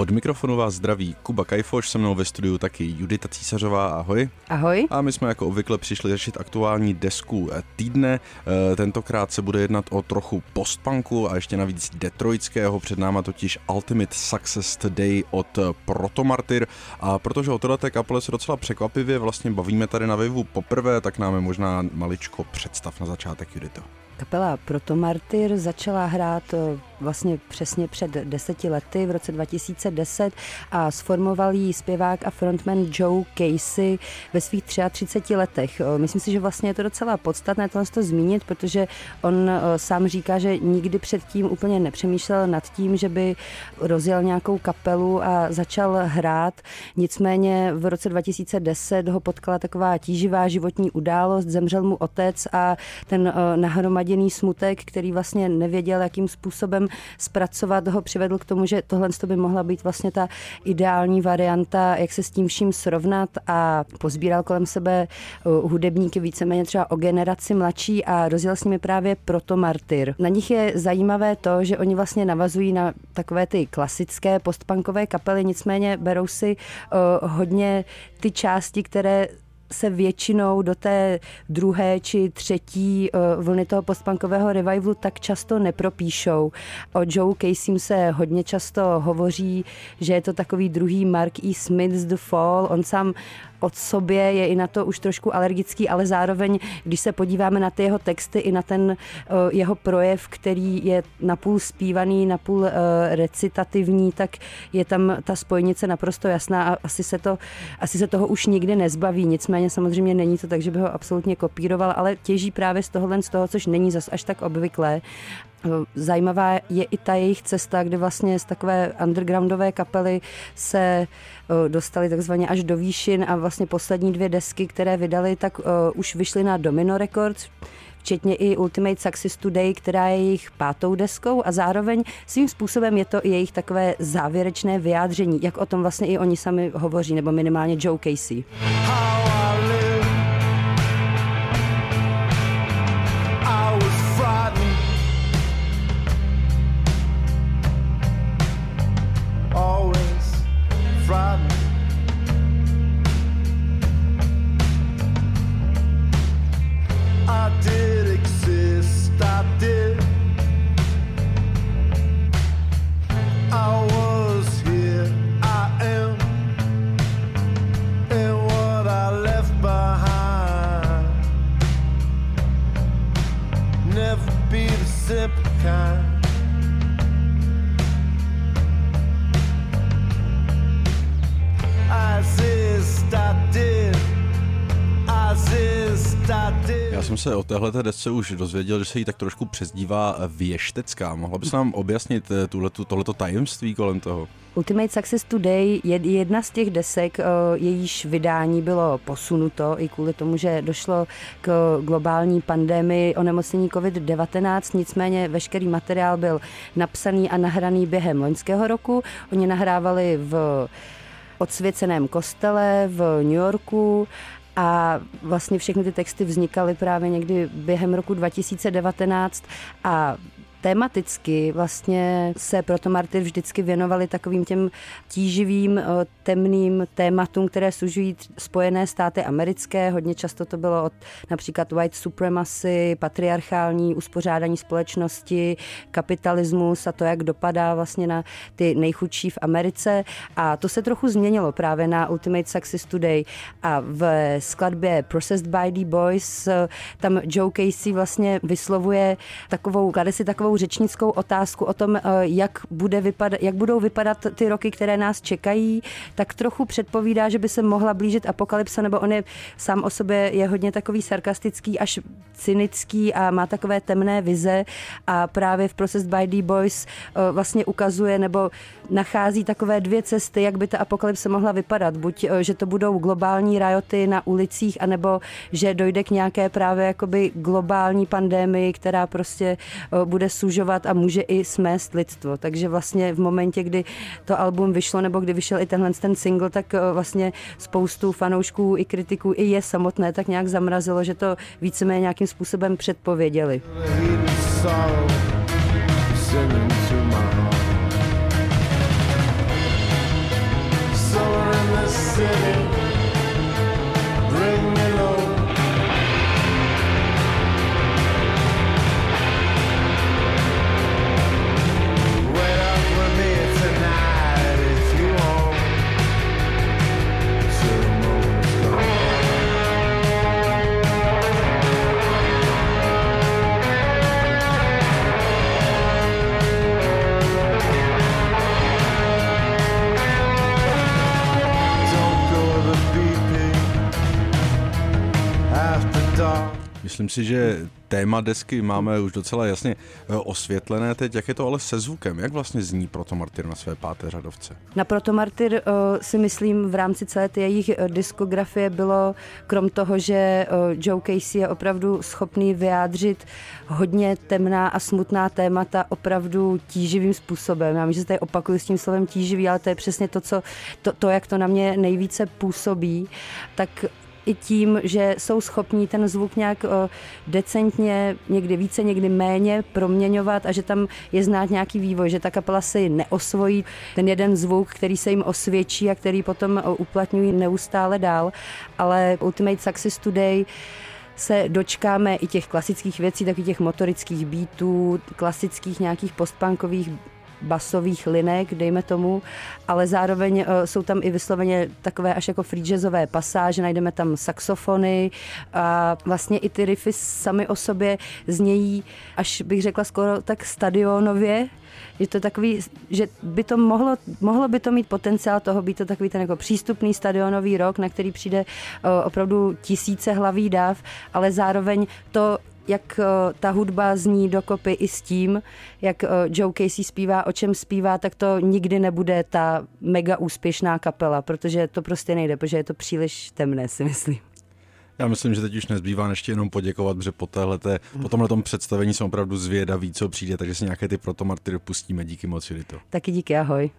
Od mikrofonu vás zdraví Kuba Kajfoš, se mnou ve studiu taky Judita Císařová, ahoj. Ahoj. A my jsme jako obvykle přišli řešit aktuální desku týdne. E, tentokrát se bude jednat o trochu postpunku a ještě navíc detroitského, před náma totiž Ultimate Success Today od Protomartyr. A protože o této kapele se docela překvapivě vlastně bavíme tady na Vivu poprvé, tak nám je možná maličko představ na začátek, Judito. Kapela Protomartyr začala hrát eh, vlastně přesně před deseti lety, v roce 2010 a sformoval ji zpěvák a frontman Joe Casey ve svých 33 letech. Eh, myslím si, že vlastně je to docela podstatné tohle to zmínit, protože on eh, sám říká, že nikdy předtím úplně nepřemýšlel nad tím, že by rozjel nějakou kapelu a začal hrát. Nicméně v roce 2010 ho potkala taková tíživá životní událost, zemřel mu otec a ten nahromadil naladěný smutek, který vlastně nevěděl, jakým způsobem zpracovat, ho přivedl k tomu, že tohle by mohla být vlastně ta ideální varianta, jak se s tím vším srovnat a pozbíral kolem sebe uh, hudebníky víceméně třeba o generaci mladší a rozjel s nimi právě proto Martyr. Na nich je zajímavé to, že oni vlastně navazují na takové ty klasické postpunkové kapely, nicméně berou si uh, hodně ty části, které se většinou do té druhé či třetí eh, vlny toho postpunkového revivalu tak často nepropíšou. O Joe Casey se hodně často hovoří, že je to takový druhý Mark E. Smith's The Fall. On sám od sobě, je i na to už trošku alergický, ale zároveň, když se podíváme na ty jeho texty i na ten uh, jeho projev, který je napůl zpívaný, napůl uh, recitativní, tak je tam ta spojnice naprosto jasná a asi se, to, asi se toho už nikdy nezbaví. Nicméně samozřejmě není to tak, že by ho absolutně kopíroval, ale těží právě z tohohle, z toho, což není zas až tak obvyklé. Zajímavá je i ta jejich cesta, kdy vlastně z takové undergroundové kapely se dostali takzvaně až do výšin a vlastně poslední dvě desky, které vydali, tak uh, už vyšly na Domino Records, včetně i Ultimate Success Today, která je jejich pátou deskou a zároveň svým způsobem je to i jejich takové závěrečné vyjádření, jak o tom vlastně i oni sami hovoří, nebo minimálně Joe Casey. How jsem se o téhle desce už dozvěděl, že se jí tak trošku přezdívá věštecká. Mohla bys nám objasnit eh, tuhleto, tohleto tajemství kolem toho? Ultimate Success Today je jedna z těch desek, eh, jejíž vydání bylo posunuto i kvůli tomu, že došlo k globální pandemii onemocnění COVID-19, nicméně veškerý materiál byl napsaný a nahraný během loňského roku. Oni nahrávali v odsvěceném kostele v New Yorku a vlastně všechny ty texty vznikaly právě někdy během roku 2019 a Tematicky vlastně se proto Martyr vždycky věnovali takovým těm tíživým, eh, temným tématům, které sužují Spojené státy americké. Hodně často to bylo od například white supremacy, patriarchální uspořádání společnosti, kapitalismus a to, jak dopadá vlastně na ty nejchudší v Americe. A to se trochu změnilo právě na Ultimate Success Today. A v skladbě Processed by the Boys eh, tam Joe Casey vlastně vyslovuje takovou, klade si takovou takovou řečnickou otázku o tom, eh, jak, bude vypadat, jak budou vypadat ty roky, které nás čekají, tak trochu předpovídá, že by se mohla blížit apokalypsa, nebo on je sám o sobě je hodně takový sarkastický, až cynický a má takové temné vize a právě v Process by the Boys eh, vlastně ukazuje nebo nachází takové dvě cesty, jak by ta apokalypse mohla vypadat. Buď, eh, že to budou globální rajoty na ulicích, anebo že dojde k nějaké právě jakoby globální pandemii, která prostě bude sužovat a může i smést lidstvo. Takže vlastně v momentě, kdy to album vyšlo, nebo kdy vyšel i tenhle ten single, tak eh, vlastně spoustu fanoušků i kritiků, i je samotné, tak nějak zamrazilo, že to víceméně nějakým způsobem předpověděli. Myslím si, že téma desky máme už docela jasně eh, osvětlené teď. Jak je to ale se zvukem? Jak vlastně zní Protomartyr na své páté řadovce? Na Protomartyr uh, si myslím v rámci celé té jejich uh, diskografie bylo, krom toho, že Joe Casey je opravdu schopný vyjádřit hodně temná a smutná témata opravdu tíživým způsobem. Já vím, že se tady opakuju s tím slovem tíživý, ale to je přesně to, co, to, to jak to na mě nejvíce působí, tak i tím, že jsou schopní ten zvuk nějak decentně, někdy více, někdy méně proměňovat a že tam je znát nějaký vývoj, že ta kapela si neosvojí. Ten jeden zvuk, který se jim osvědčí a který potom uplatňují neustále dál, ale Ultimate Success Today se dočkáme i těch klasických věcí, taky těch motorických beatů, klasických nějakých postpunkových basových linek, dejme tomu, ale zároveň uh, jsou tam i vysloveně takové až jako free jazzové pasáže, najdeme tam saxofony a vlastně i ty riffy sami o sobě znějí, až bych řekla skoro tak stadionově, je to takový, že by to mohlo, mohlo by to mít potenciál toho být to takový ten jako přístupný stadionový rok, na který přijde uh, opravdu tisíce hlaví dáv, ale zároveň to jak eh, ta hudba zní dokopy i s tím, jak eh, Joe Casey zpívá, o čem zpívá, tak to nikdy nebude ta mega úspěšná kapela, protože to prostě nejde, protože je to příliš temné, si myslím. Já myslím, že teď už nezbývá ještě jenom poděkovat, protože po, téhleté, po tomhle představení jsem opravdu zvědavý, co přijde, takže si nějaké ty protomartyry pustíme. Díky moc, Judito. Taky díky, ahoj.